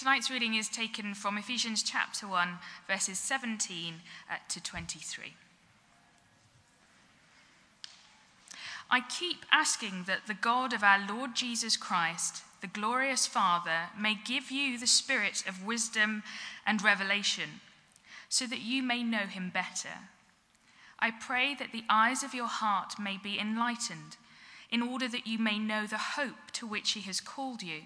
Tonight's reading is taken from Ephesians chapter 1, verses 17 uh, to 23. I keep asking that the God of our Lord Jesus Christ, the glorious Father, may give you the spirit of wisdom and revelation, so that you may know him better. I pray that the eyes of your heart may be enlightened, in order that you may know the hope to which he has called you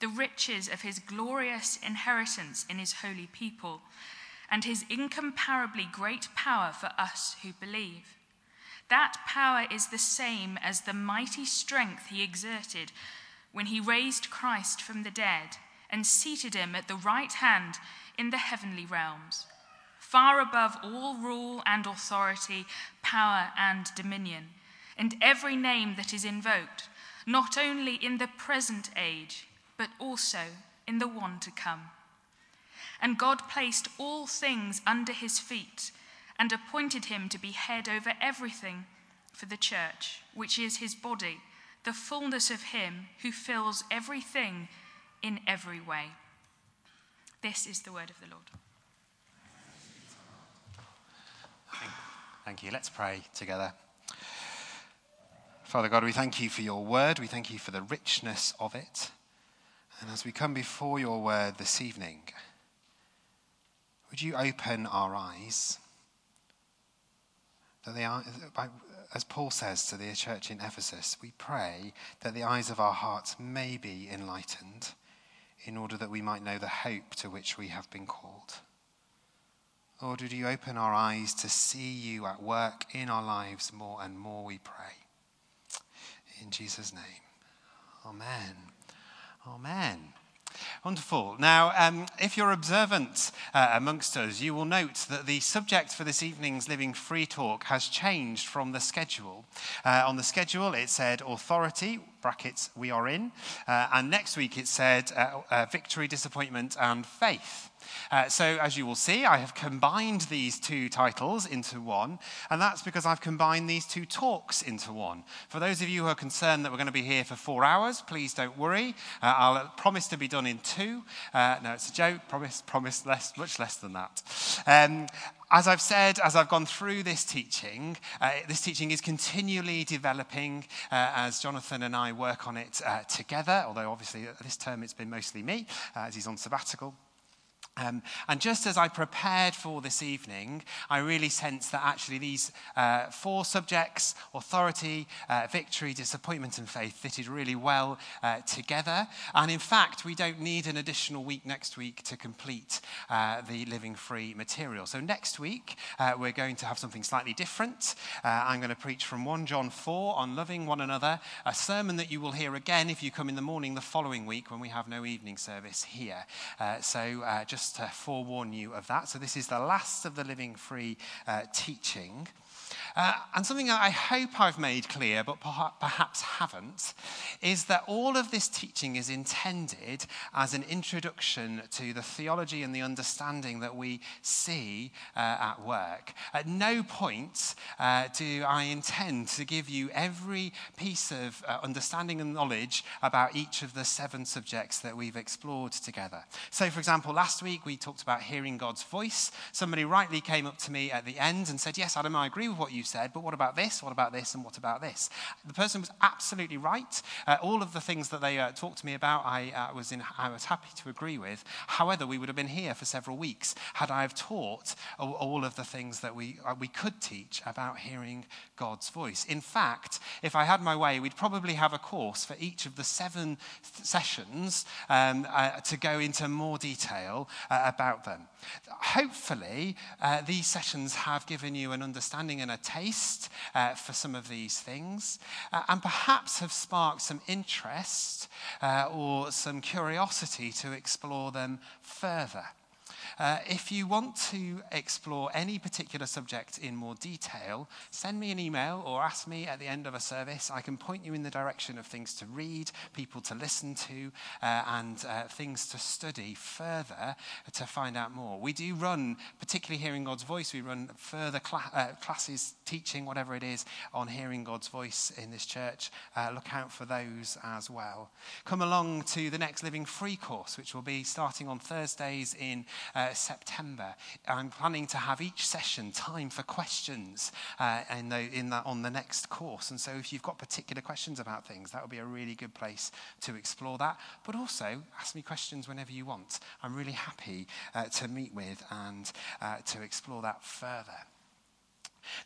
the riches of his glorious inheritance in his holy people, and his incomparably great power for us who believe. That power is the same as the mighty strength he exerted when he raised Christ from the dead and seated him at the right hand in the heavenly realms, far above all rule and authority, power and dominion, and every name that is invoked, not only in the present age but also in the one to come. And God placed all things under his feet and appointed him to be head over everything for the church, which is his body, the fullness of him who fills everything in every way. This is the word of the Lord. Thank you. Let's pray together. Father God, we thank you for your word. We thank you for the richness of it. And as we come before your word this evening, would you open our eyes? That they are, as Paul says to the church in Ephesus, we pray that the eyes of our hearts may be enlightened in order that we might know the hope to which we have been called. Lord, would you open our eyes to see you at work in our lives more and more, we pray. In Jesus' name, amen. Amen. Wonderful. Now, um, if you're observant uh, amongst us, you will note that the subject for this evening's Living Free talk has changed from the schedule. Uh, on the schedule, it said authority, brackets, we are in, uh, and next week it said uh, uh, victory, disappointment, and faith. Uh, so, as you will see, I have combined these two titles into one, and that's because I've combined these two talks into one. For those of you who are concerned that we're going to be here for four hours, please don't worry. Uh, I'll promise to be done in two. Uh, no, it's a joke. Promise, promise less, much less than that. Um, as I've said, as I've gone through this teaching, uh, this teaching is continually developing uh, as Jonathan and I work on it uh, together, although obviously this term it's been mostly me uh, as he's on sabbatical. Um, and just as I prepared for this evening, I really sensed that actually these uh, four subjects authority, uh, victory, disappointment, and faith fitted really well uh, together. And in fact, we don't need an additional week next week to complete uh, the Living Free material. So next week, uh, we're going to have something slightly different. Uh, I'm going to preach from 1 John 4 on loving one another, a sermon that you will hear again if you come in the morning the following week when we have no evening service here. so just just to forewarn you of that. So, this is the last of the Living Free uh, teaching. Uh, and something I hope I've made clear, but perhaps haven't, is that all of this teaching is intended as an introduction to the theology and the understanding that we see uh, at work. At no point uh, do I intend to give you every piece of uh, understanding and knowledge about each of the seven subjects that we've explored together. So, for example, last week we talked about hearing God's voice. Somebody rightly came up to me at the end and said, Yes, Adam, I agree with what you said, but what about this? What about this? And what about this? The person was absolutely right. Uh, all of the things that they uh, talked to me about, I, uh, was in, I was happy to agree with. However, we would have been here for several weeks had I have taught all of the things that we, uh, we could teach about hearing God's voice. In fact, if I had my way, we'd probably have a course for each of the seven th- sessions um, uh, to go into more detail about them. Hopefully, these sessions have given you an understanding and a taste uh, for some of these things, uh, and perhaps have sparked some interest uh, or some curiosity to explore them further. Uh, if you want to explore any particular subject in more detail, send me an email or ask me at the end of a service. I can point you in the direction of things to read, people to listen to, uh, and uh, things to study further to find out more. We do run, particularly Hearing God's Voice, we run further cl- uh, classes, teaching, whatever it is, on hearing God's voice in this church. Uh, look out for those as well. Come along to the next Living Free course, which will be starting on Thursdays in uh, September. I'm planning to have each session time for questions uh, in the, in the, on the next course. And so if you've got particular questions about things, that would be a really good place to explore that. But also, ask me questions whenever you want. I'm really happy uh, to meet with and uh, to explore that further.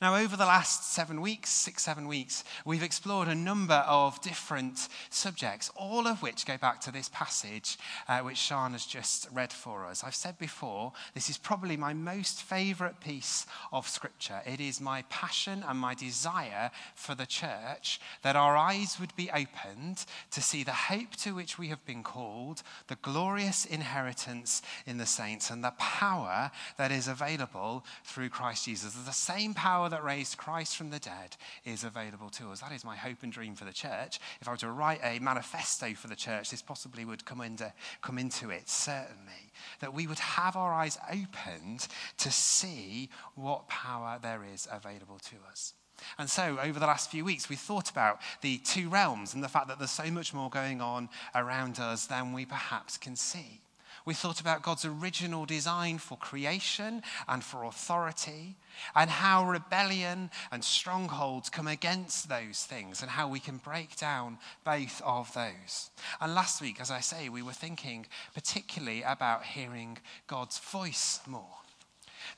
Now, over the last seven weeks, six, seven weeks, we've explored a number of different subjects, all of which go back to this passage uh, which Sean has just read for us. I've said before, this is probably my most favourite piece of Scripture. It is my passion and my desire for the church that our eyes would be opened to see the hope to which we have been called, the glorious inheritance in the saints, and the power that is available through Christ Jesus. The same power power that raised Christ from the dead is available to us. That is my hope and dream for the church. If I were to write a manifesto for the church, this possibly would come into, come into it, certainly. That we would have our eyes opened to see what power there is available to us. And so, over the last few weeks, we thought about the two realms and the fact that there's so much more going on around us than we perhaps can see. We thought about God's original design for creation and for authority, and how rebellion and strongholds come against those things, and how we can break down both of those. And last week, as I say, we were thinking particularly about hearing God's voice more.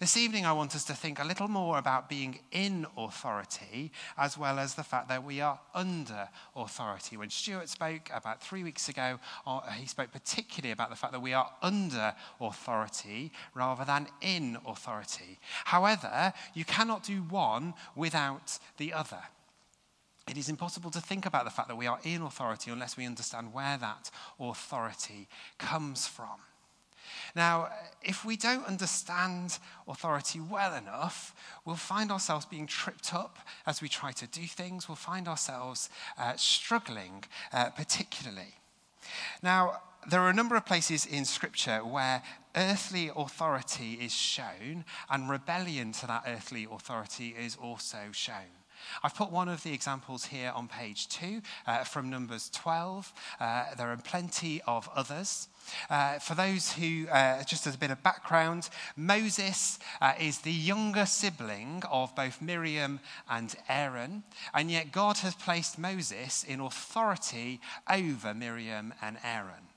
This evening, I want us to think a little more about being in authority as well as the fact that we are under authority. When Stuart spoke about three weeks ago, he spoke particularly about the fact that we are under authority rather than in authority. However, you cannot do one without the other. It is impossible to think about the fact that we are in authority unless we understand where that authority comes from. Now, if we don't understand authority well enough, we'll find ourselves being tripped up as we try to do things. We'll find ourselves uh, struggling, uh, particularly. Now, there are a number of places in Scripture where earthly authority is shown and rebellion to that earthly authority is also shown. I've put one of the examples here on page two uh, from Numbers 12. Uh, there are plenty of others. Uh, for those who, uh, just as a bit of background, Moses uh, is the younger sibling of both Miriam and Aaron, and yet God has placed Moses in authority over Miriam and Aaron.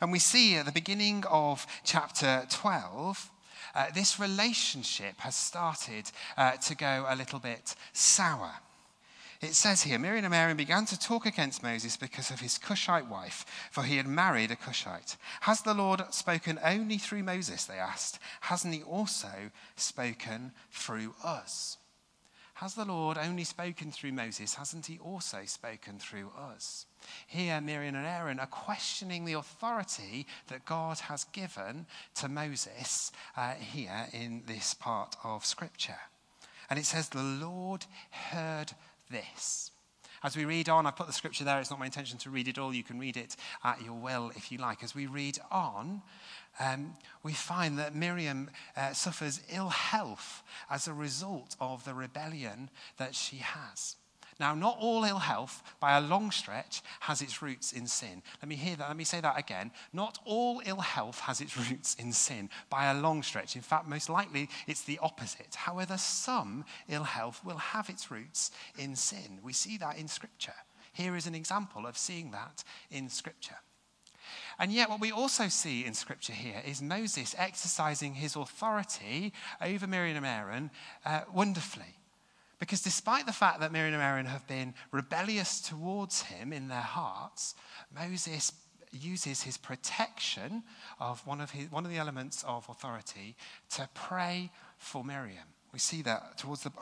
And we see at the beginning of chapter 12 uh, this relationship has started uh, to go a little bit sour. It says here Miriam and Aaron began to talk against Moses because of his Cushite wife, for he had married a Cushite. Has the Lord spoken only through Moses? They asked. Hasn't he also spoken through us? Has the Lord only spoken through Moses? Hasn't he also spoken through us? Here, Miriam and Aaron are questioning the authority that God has given to Moses uh, here in this part of Scripture. And it says, The Lord heard this. As we read on, I've put the scripture there. It's not my intention to read it all. You can read it at your will if you like. As we read on, um, we find that Miriam uh, suffers ill health as a result of the rebellion that she has. Now, not all ill health, by a long stretch, has its roots in sin. Let me hear that. Let me say that again. Not all ill health has its roots in sin, by a long stretch. In fact, most likely it's the opposite. However, some ill health will have its roots in sin. We see that in Scripture. Here is an example of seeing that in Scripture. And yet, what we also see in Scripture here is Moses exercising his authority over Miriam and Aaron uh, wonderfully. Because despite the fact that Miriam and Aaron have been rebellious towards him in their hearts, Moses uses his protection of one of, his, one of the elements of authority to pray for Miriam. We see that towards the,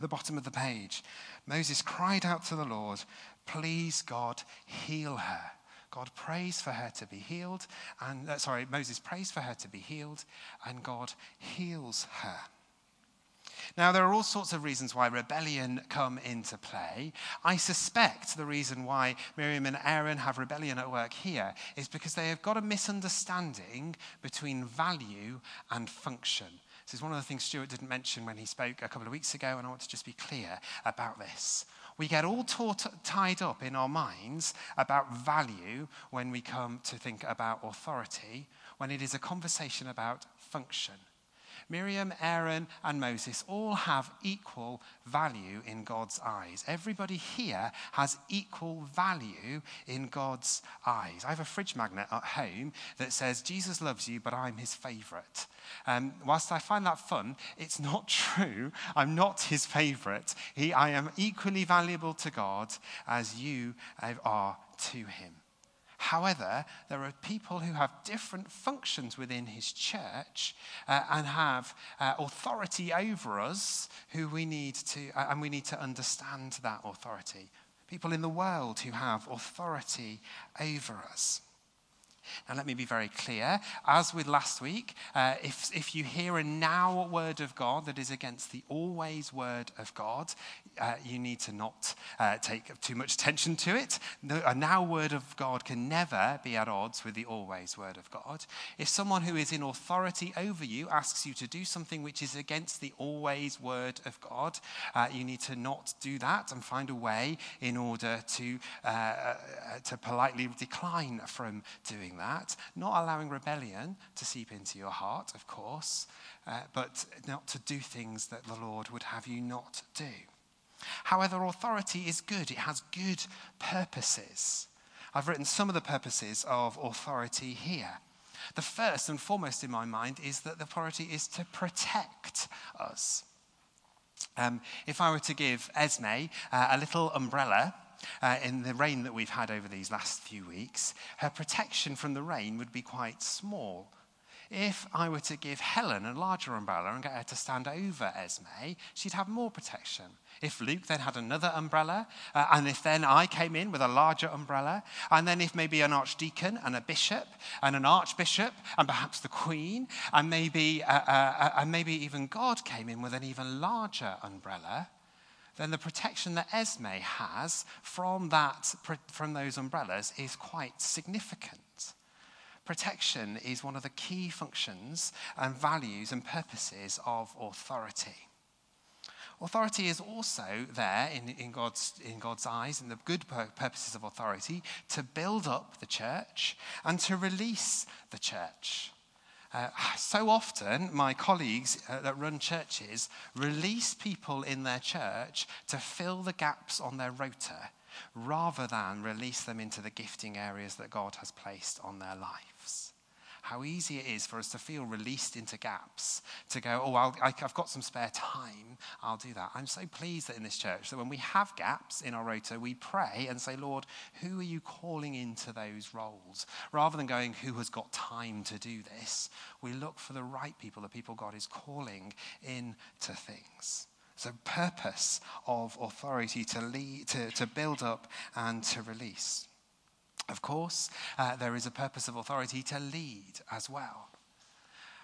the bottom of the page. Moses cried out to the Lord, Please, God, heal her. God prays for her to be healed, and uh, sorry, Moses prays for her to be healed, and God heals her. Now, there are all sorts of reasons why rebellion come into play. I suspect the reason why Miriam and Aaron have rebellion at work here is because they have got a misunderstanding between value and function. This is one of the things Stuart didn't mention when he spoke a couple of weeks ago, and I want to just be clear about this. We get all taught, tied up in our minds about value when we come to think about authority, when it is a conversation about function. Miriam, Aaron, and Moses all have equal value in God's eyes. Everybody here has equal value in God's eyes. I have a fridge magnet at home that says, Jesus loves you, but I'm his favorite. Um, whilst I find that fun, it's not true. I'm not his favorite. He, I am equally valuable to God as you are to him. However, there are people who have different functions within his church uh, and have uh, authority over us who we need to, uh, and we need to understand that authority. People in the world who have authority over us. Now, let me be very clear. As with last week, uh, if, if you hear a now word of God that is against the always word of God, uh, you need to not uh, take too much attention to it. A now word of God can never be at odds with the always word of God. If someone who is in authority over you asks you to do something which is against the always word of God, uh, you need to not do that and find a way in order to, uh, uh, to politely decline from doing that. Not allowing rebellion to seep into your heart, of course, uh, but not to do things that the Lord would have you not do. However, authority is good, it has good purposes. I've written some of the purposes of authority here. The first and foremost in my mind is that the authority is to protect us. Um, if I were to give Esme uh, a little umbrella uh, in the rain that we've had over these last few weeks, her protection from the rain would be quite small. If I were to give Helen a larger umbrella and get her to stand over Esme, she'd have more protection. If Luke then had another umbrella, uh, and if then I came in with a larger umbrella, and then if maybe an archdeacon and a bishop and an archbishop and perhaps the queen, and maybe, uh, uh, uh and maybe even God came in with an even larger umbrella, then the protection that Esme has from, that, from those umbrellas is quite significant. Protection is one of the key functions and values and purposes of authority. Authority is also there in, in, God's, in God's eyes, in the good purposes of authority, to build up the church and to release the church. Uh, so often, my colleagues uh, that run churches release people in their church to fill the gaps on their rota rather than release them into the gifting areas that God has placed on their lives how easy it is for us to feel released into gaps, to go, oh, i have got some spare time, I'll do that. I'm so pleased that in this church that when we have gaps in our rota, we pray and say, Lord, who are you calling into those roles? Rather than going, who has got time to do this, we look for the right people, the people God is calling into things. A purpose of authority to, lead, to, to build up and to release. Of course, uh, there is a purpose of authority to lead as well.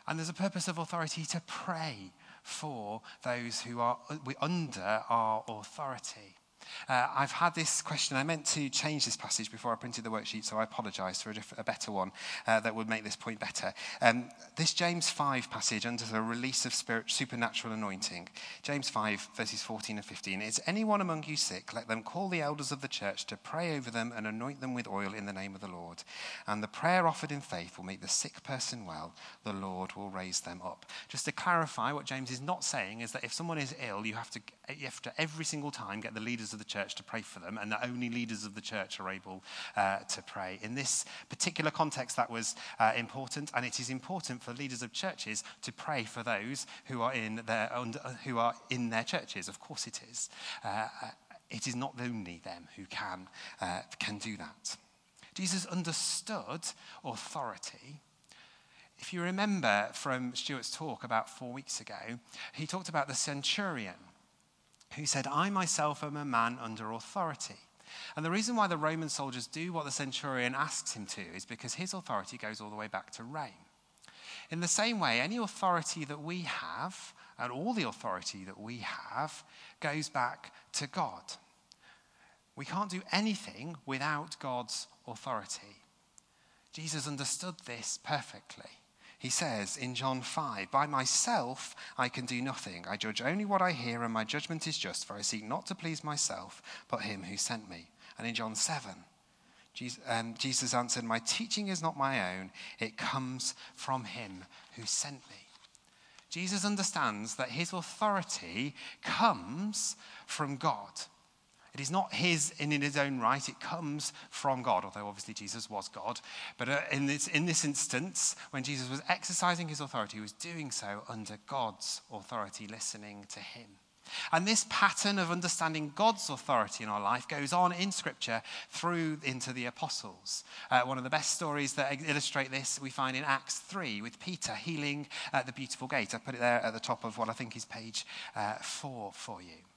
And there's a purpose of authority to pray for those who are under our authority. Uh, I've had this question. I meant to change this passage before I printed the worksheet, so I apologise for a, a, better one uh, that would make this point better. Um, this James 5 passage under the release of spirit, supernatural anointing, James 5, verses 14 and 15. Is anyone among you sick? Let them call the elders of the church to pray over them and anoint them with oil in the name of the Lord. And the prayer offered in faith will make the sick person well. The Lord will raise them up. Just to clarify, what James is not saying is that if someone is ill, you have to, you have to every single time get the leaders of the church to pray for them, and that only leaders of the church are able uh, to pray. In this particular context, that was uh, important, and it is important for leaders of churches to pray for those who are in their, who are in their churches. Of course, it is. Uh, it is not only them who can, uh, can do that. Jesus understood authority. If you remember from Stuart's talk about four weeks ago, he talked about the centurion who said, I myself am a man under authority. And the reason why the Roman soldiers do what the centurion asks him to is because his authority goes all the way back to Rome. In the same way, any authority that we have, and all the authority that we have, goes back to God. We can't do anything without God's authority. Jesus understood this perfectly. He says in John 5, By myself I can do nothing. I judge only what I hear, and my judgment is just, for I seek not to please myself, but him who sent me. And in John 7, Jesus, um, answered, My teaching is not my own, it comes from him who sent me. Jesus understands that his authority comes from God. It is not his in his own right, it comes from God, although obviously Jesus was God. But uh, in, this, in this instance, when Jesus was exercising his authority, he was doing so under God's authority, listening to him. And this pattern of understanding God's authority in our life goes on in Scripture through into the apostles. Uh, one of the best stories that illustrate this we find in Acts 3 with Peter healing at the beautiful gate. I put it there at the top of what I think is page uh, 4 for you.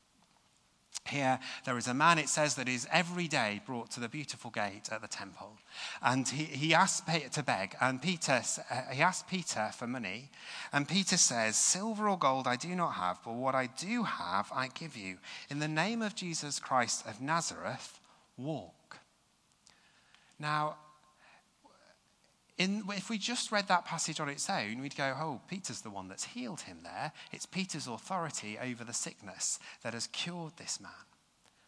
Here, there is a man, it says, that is every day brought to the beautiful gate at the temple. And he, he asked to beg, and Peter, uh, he asked Peter for money. And Peter says, Silver or gold I do not have, but what I do have I give you. In the name of Jesus Christ of Nazareth, walk. Now, in, if we just read that passage on its own, we'd go, oh, Peter's the one that's healed him there. It's Peter's authority over the sickness that has cured this man.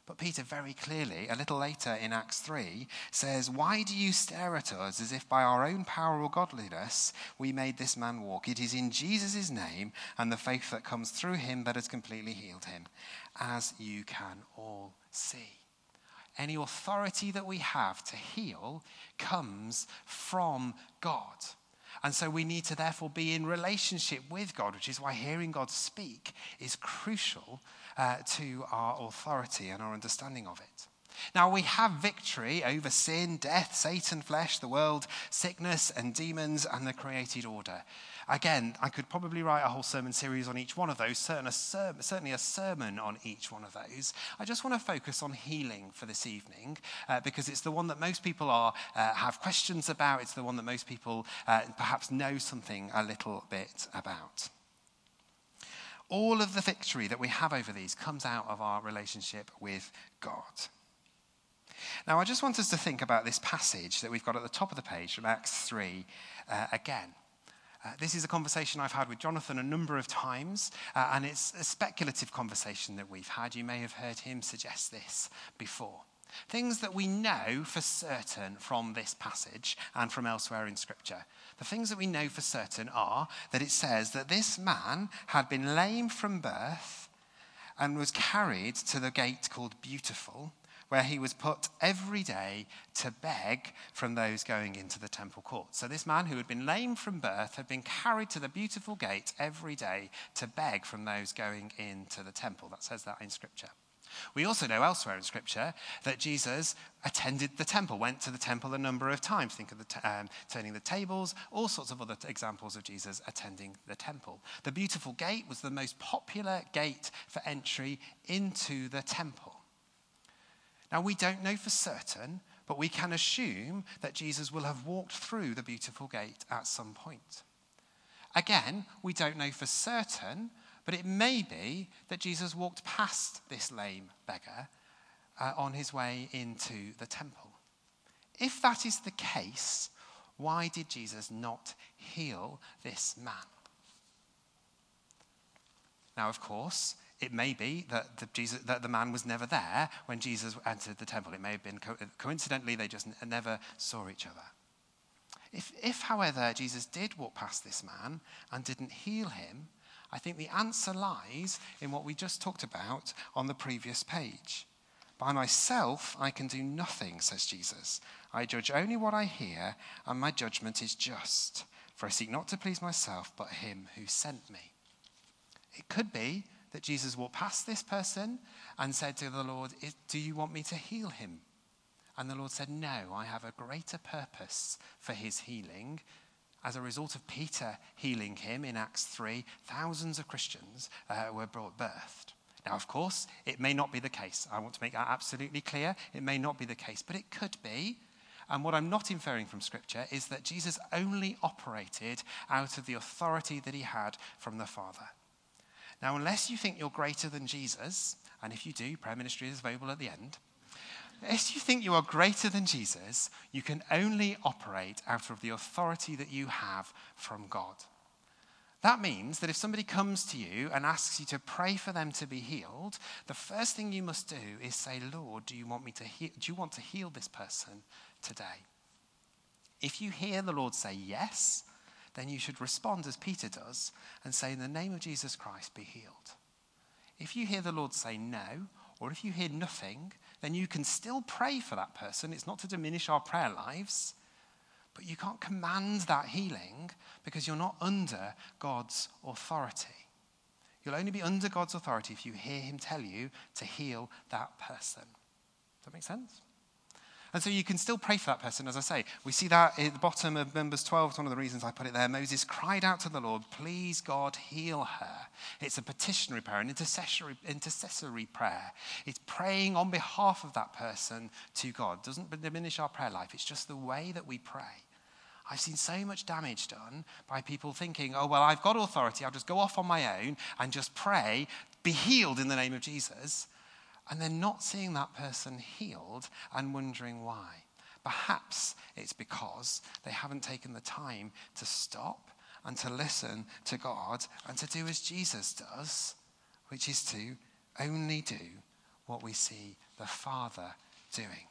But Peter very clearly, a little later in Acts 3, says, Why do you stare at us as if by our own power or godliness we made this man walk? It is in Jesus' name and the faith that comes through him that has completely healed him, as you can all see. Any authority that we have to heal comes from God. And so we need to therefore be in relationship with God, which is why hearing God speak is crucial uh, to our authority and our understanding of it. Now, we have victory over sin, death, Satan, flesh, the world, sickness, and demons, and the created order. Again, I could probably write a whole sermon series on each one of those, certainly a sermon on each one of those. I just want to focus on healing for this evening uh, because it's the one that most people are, uh, have questions about. It's the one that most people uh, perhaps know something a little bit about. All of the victory that we have over these comes out of our relationship with God. Now, I just want us to think about this passage that we've got at the top of the page from Acts 3 uh, again. Uh, this is a conversation I've had with Jonathan a number of times, uh, and it's a speculative conversation that we've had. You may have heard him suggest this before. Things that we know for certain from this passage and from elsewhere in Scripture. The things that we know for certain are that it says that this man had been lame from birth and was carried to the gate called Beautiful where he was put every day to beg from those going into the temple court. So, this man who had been lame from birth had been carried to the beautiful gate every day to beg from those going into the temple. That says that in Scripture. We also know elsewhere in Scripture that Jesus attended the temple, went to the temple a number of times. Think of the t- um, turning the tables, all sorts of other t- examples of Jesus attending the temple. The beautiful gate was the most popular gate for entry into the temple. Now, we don't know for certain, but we can assume that Jesus will have walked through the beautiful gate at some point. Again, we don't know for certain, but it may be that Jesus walked past this lame beggar uh, on his way into the temple. If that is the case, why did Jesus not heal this man? Now, of course, it may be that the, Jesus, that the man was never there when Jesus entered the temple. It may have been co- coincidentally, they just n- never saw each other. If, if, however, Jesus did walk past this man and didn't heal him, I think the answer lies in what we just talked about on the previous page. By myself, I can do nothing, says Jesus. I judge only what I hear, and my judgment is just. For I seek not to please myself, but him who sent me. It could be that Jesus walked past this person and said to the Lord, Do you want me to heal him? And the Lord said, No, I have a greater purpose for his healing. As a result of Peter healing him in Acts 3, thousands of Christians uh, were brought birthed. Now, of course, it may not be the case. I want to make that absolutely clear. It may not be the case, but it could be. And what I'm not inferring from Scripture is that Jesus only operated out of the authority that he had from the Father. Now, unless you think you're greater than Jesus, and if you do, prayer ministry is available at the end. If you think you are greater than Jesus, you can only operate out of the authority that you have from God. That means that if somebody comes to you and asks you to pray for them to be healed, the first thing you must do is say, Lord, do you want me to heal, do you want to heal this person today? If you hear the Lord say yes, then you should respond as Peter does and say, In the name of Jesus Christ, be healed. If you hear the Lord say no, or if you hear nothing, then you can still pray for that person. It's not to diminish our prayer lives, but you can't command that healing because you're not under God's authority. You'll only be under God's authority if you hear Him tell you to heal that person. Does that make sense? And so you can still pray for that person, as I say. We see that at the bottom of Numbers 12. It's one of the reasons I put it there. Moses cried out to the Lord, Please, God, heal her. It's a petitionary prayer, an intercessory, intercessory prayer. It's praying on behalf of that person to God. It doesn't diminish our prayer life, it's just the way that we pray. I've seen so much damage done by people thinking, oh, well, I've got authority. I'll just go off on my own and just pray, be healed in the name of Jesus and then not seeing that person healed and wondering why. Perhaps it's because they haven't taken the time to stop and to listen to God and to do as Jesus does, which is to only do what we see the Father doing.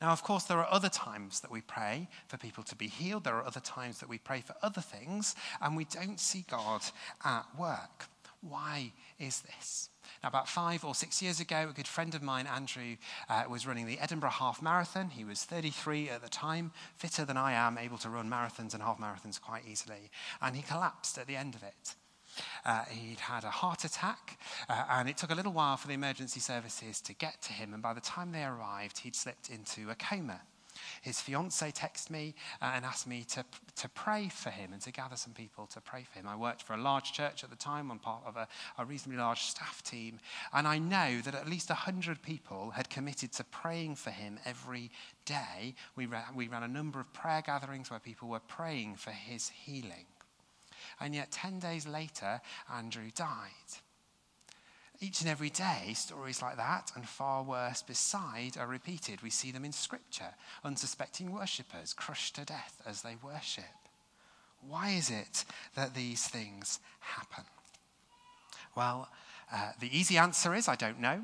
Now, of course, there are other times that we pray for people to be healed. There are other times that we pray for other things, and we don't see God at work. Why is this? Now, about five or six years ago, a good friend of mine, Andrew, uh, was running the Edinburgh Half Marathon. He was 33 at the time, fitter than I am, able to run marathons and half marathons quite easily. And he collapsed at the end of it. Uh, he'd had a heart attack, uh, and it took a little while for the emergency services to get to him. And by the time they arrived, he'd slipped into a coma. His fiance texted me uh, and asked me to, to pray for him and to gather some people to pray for him. I worked for a large church at the time, on part of a, a reasonably large staff team, and I know that at least 100 people had committed to praying for him every day. We, ra- we ran a number of prayer gatherings where people were praying for his healing. And yet, 10 days later, Andrew died. Each and every day, stories like that and far worse beside are repeated. We see them in Scripture. Unsuspecting worshippers crushed to death as they worship. Why is it that these things happen? Well, uh, the easy answer is I don't know.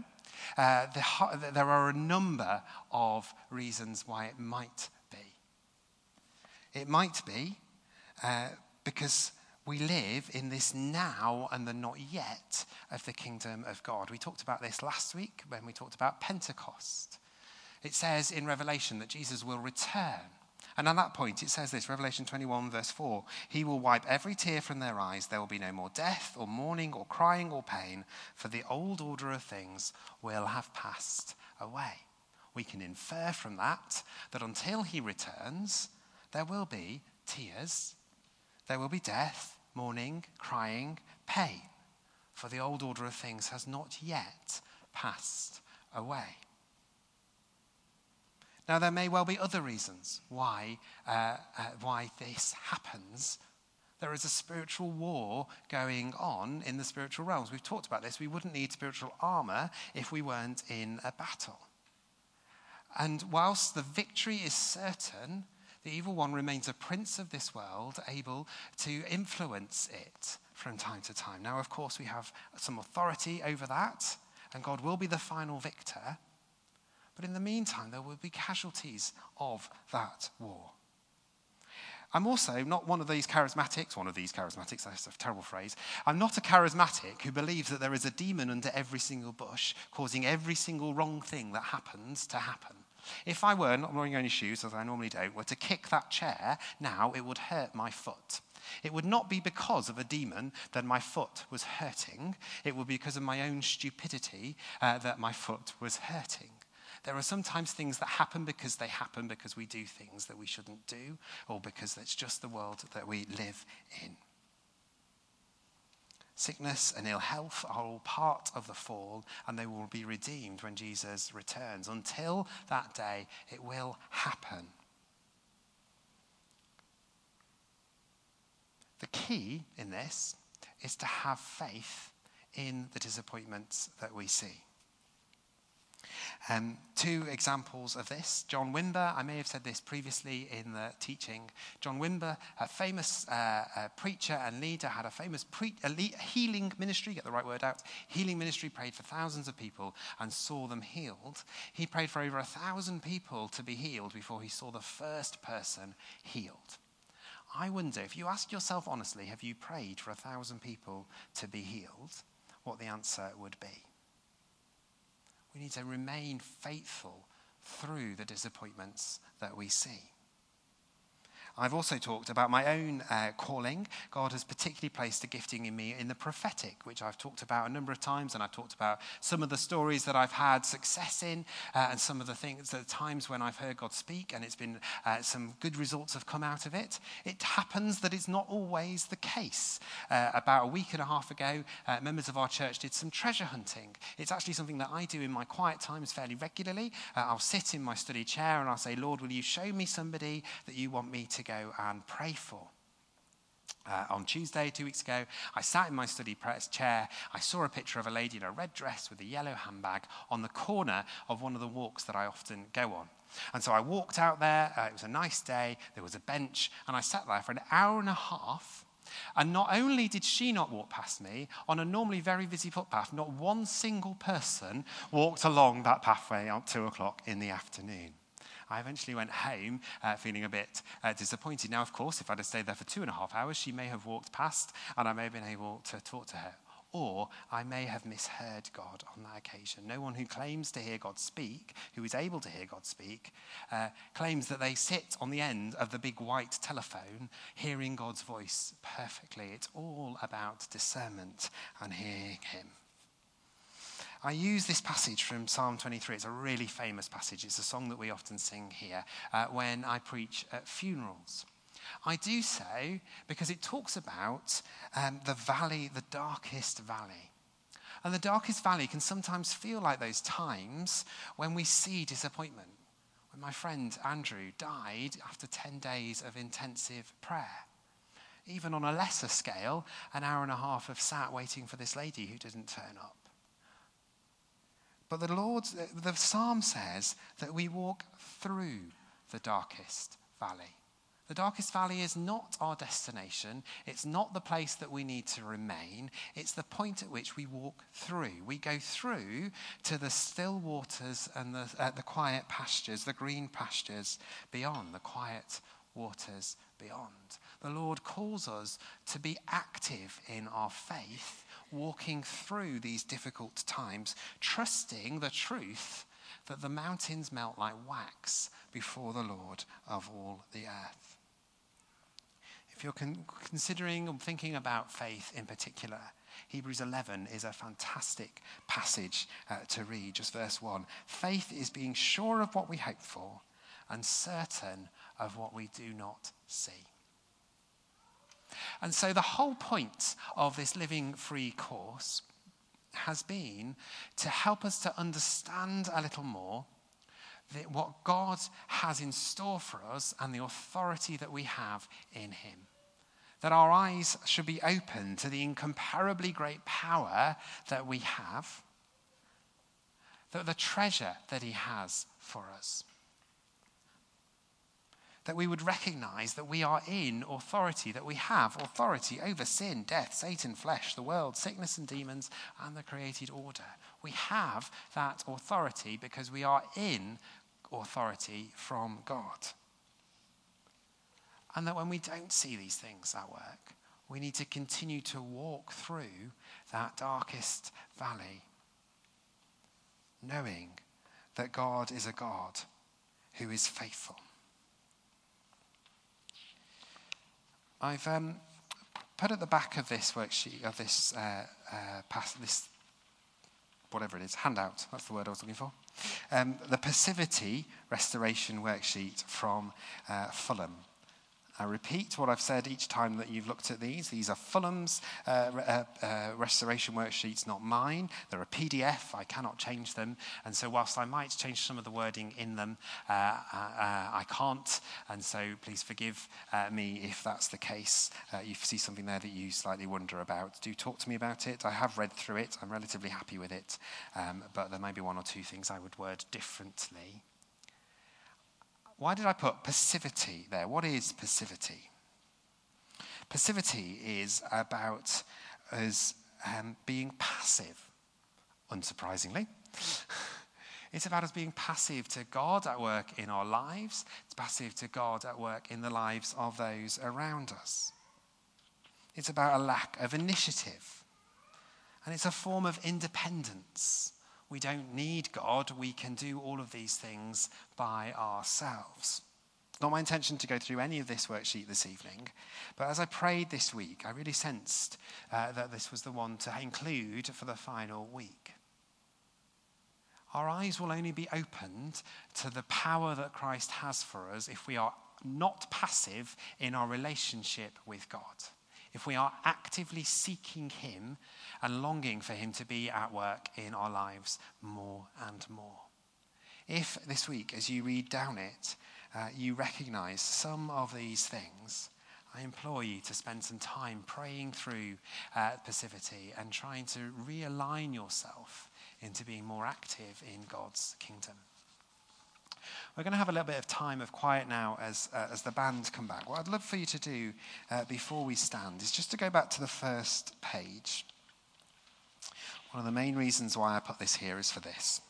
Uh, the, there are a number of reasons why it might be. It might be uh, because we live in this now and the not yet of the kingdom of God. We talked about this last week when we talked about Pentecost. It says in Revelation that Jesus will return. And at that point, it says this Revelation 21, verse 4 He will wipe every tear from their eyes. There will be no more death, or mourning, or crying, or pain, for the old order of things will have passed away. We can infer from that that until he returns, there will be tears, there will be death, mourning, crying, pain, for the old order of things has not yet passed away. Now, there may well be other reasons why, uh, uh, why this happens. There is a spiritual war going on in the spiritual realms. We've talked about this. We wouldn't need spiritual armor if we weren't in a battle. And whilst the victory is certain, the evil one remains a prince of this world, able to influence it from time to time. Now, of course, we have some authority over that, and God will be the final victor. But in the meantime, there will be casualties of that war. I'm also not one of these charismatics, one of these charismatics, that's a terrible phrase. I'm not a charismatic who believes that there is a demon under every single bush causing every single wrong thing that happens to happen. If I were, not wearing any shoes, as I normally don't, were to kick that chair, now it would hurt my foot. It would not be because of a demon that my foot was hurting. It would be because of my own stupidity uh, that my foot was hurting. There are sometimes things that happen because they happen because we do things that we shouldn't do, or because it's just the world that we live in. Sickness and ill health are all part of the fall, and they will be redeemed when Jesus returns. Until that day, it will happen. The key in this is to have faith in the disappointments that we see. Um, two examples of this. John Wimber, I may have said this previously in the teaching. John Wimber, a famous uh, uh, preacher and leader, had a famous pre- a healing ministry, get the right word out, healing ministry, prayed for thousands of people and saw them healed. He prayed for over a thousand people to be healed before he saw the first person healed. I wonder if you ask yourself honestly, have you prayed for a thousand people to be healed? What the answer would be. We need to remain faithful through the disappointments that we see. I've also talked about my own uh, calling. God has particularly placed a gifting in me in the prophetic, which I've talked about a number of times, and I've talked about some of the stories that I've had success in, uh, and some of the things, the times when I've heard God speak, and it's been uh, some good results have come out of it. It happens that it's not always the case. Uh, about a week and a half ago, uh, members of our church did some treasure hunting. It's actually something that I do in my quiet times fairly regularly. Uh, I'll sit in my study chair and I'll say, Lord, will you show me somebody that you want me to go and pray for. Uh, on Tuesday, two weeks ago, I sat in my study press chair. I saw a picture of a lady in a red dress with a yellow handbag on the corner of one of the walks that I often go on. And so I walked out there. Uh, it was a nice day. There was a bench, and I sat there for an hour and a half. And not only did she not walk past me, on a normally very busy footpath, not one single person walked along that pathway at two o'clock in the afternoon. I eventually went home uh, feeling a bit uh, disappointed. Now, of course, if I'd have stayed there for two and a half hours, she may have walked past and I may have been able to talk to her. Or I may have misheard God on that occasion. No one who claims to hear God speak, who is able to hear God speak, uh, claims that they sit on the end of the big white telephone hearing God's voice perfectly. It's all about discernment and hearing Him. I use this passage from Psalm 23. It's a really famous passage. It's a song that we often sing here uh, when I preach at funerals. I do so because it talks about um, the valley, the darkest valley. And the darkest valley can sometimes feel like those times when we see disappointment. When my friend Andrew died after 10 days of intensive prayer. Even on a lesser scale, an hour and a half of sat waiting for this lady who didn't turn up. But the Lord, the psalm says that we walk through the darkest valley. The darkest valley is not our destination. It's not the place that we need to remain. It's the point at which we walk through. We go through to the still waters and the, uh, the quiet pastures, the green pastures beyond, the quiet waters beyond. The Lord calls us to be active in our faith walking through these difficult times, trusting the truth that the mountains melt like wax before the Lord of all the earth. If you're con- considering or thinking about faith in particular, Hebrews 11 is a fantastic passage uh, to read, just verse 1. Faith is being sure of what we hope for and certain of what we do not see. And so the whole point of this Living Free course has been to help us to understand a little more what God has in store for us and the authority that we have in Him. That our eyes should be open to the incomparably great power that we have, that the treasure that He has for us that we would recognize that we are in authority, that we have authority over sin, death, Satan, flesh, the world, sickness and demons, and the created order. We have that authority because we are in authority from God. And that when we don't see these things at work, we need to continue to walk through that darkest valley, knowing that God is a God who is faithful. I've um, put at the back of this worksheet, of this, uh, uh, pass, this whatever it is, handout, that's the word I was looking for, um, the passivity restoration worksheet from uh, Fulham. I repeat what I've said each time that you've looked at these. These are Fulham's uh, uh, uh, restoration worksheets, not mine. They're a PDF. I cannot change them. And so, whilst I might change some of the wording in them, uh, uh, I can't. And so, please forgive me if that's the case. you see something there that you slightly wonder about. Do talk to me about it. I have read through it. I'm relatively happy with it. Um, but there may be one or two things I would word differently. Why did I put passivity there? What is passivity? Passivity is about us um, being passive, unsurprisingly. It's about us being passive to God at work in our lives. It's passive to God at work in the lives of those around us. It's about a lack of initiative. And it's a form of independence. We don't need God. We can do all of these things by ourselves. It's not my intention to go through any of this worksheet this evening, but as I prayed this week, I really sensed uh, that this was the one to include for the final week. Our eyes will only be opened to the power that Christ has for us if we are not passive in our relationship with God if we are actively seeking Him and longing for Him to be at work in our lives more and more. If this week, as you read down it, uh, you recognize some of these things, I implore you to spend some time praying through uh, passivity and trying to realign yourself into being more active in God's kingdom. We're going to have a little bit of time of quiet now as, uh, as the band come back. What I'd love for you to do uh, before we stand is just to go back to the first page. One of the main reasons why I put this here is for this.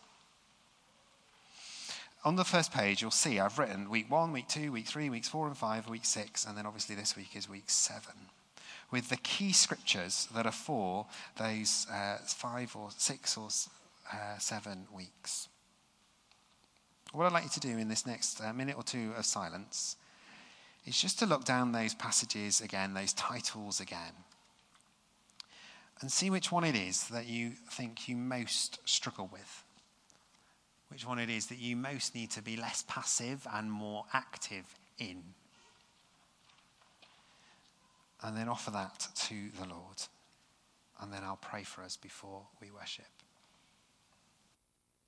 On the first page, you'll see I've written week one, week two, week three, weeks four and five, week six, and then obviously this week is week seven with the key scriptures that are for those uh, five or six or uh, seven weeks. What I'd like you to do in this next uh, minute or two of silence is just to look down those passages again, those titles again, and see which one it is that you think you most struggle with. Which one it is that you most need to be less passive and more active in. And then offer that to the Lord. And then I'll pray for us before we worship.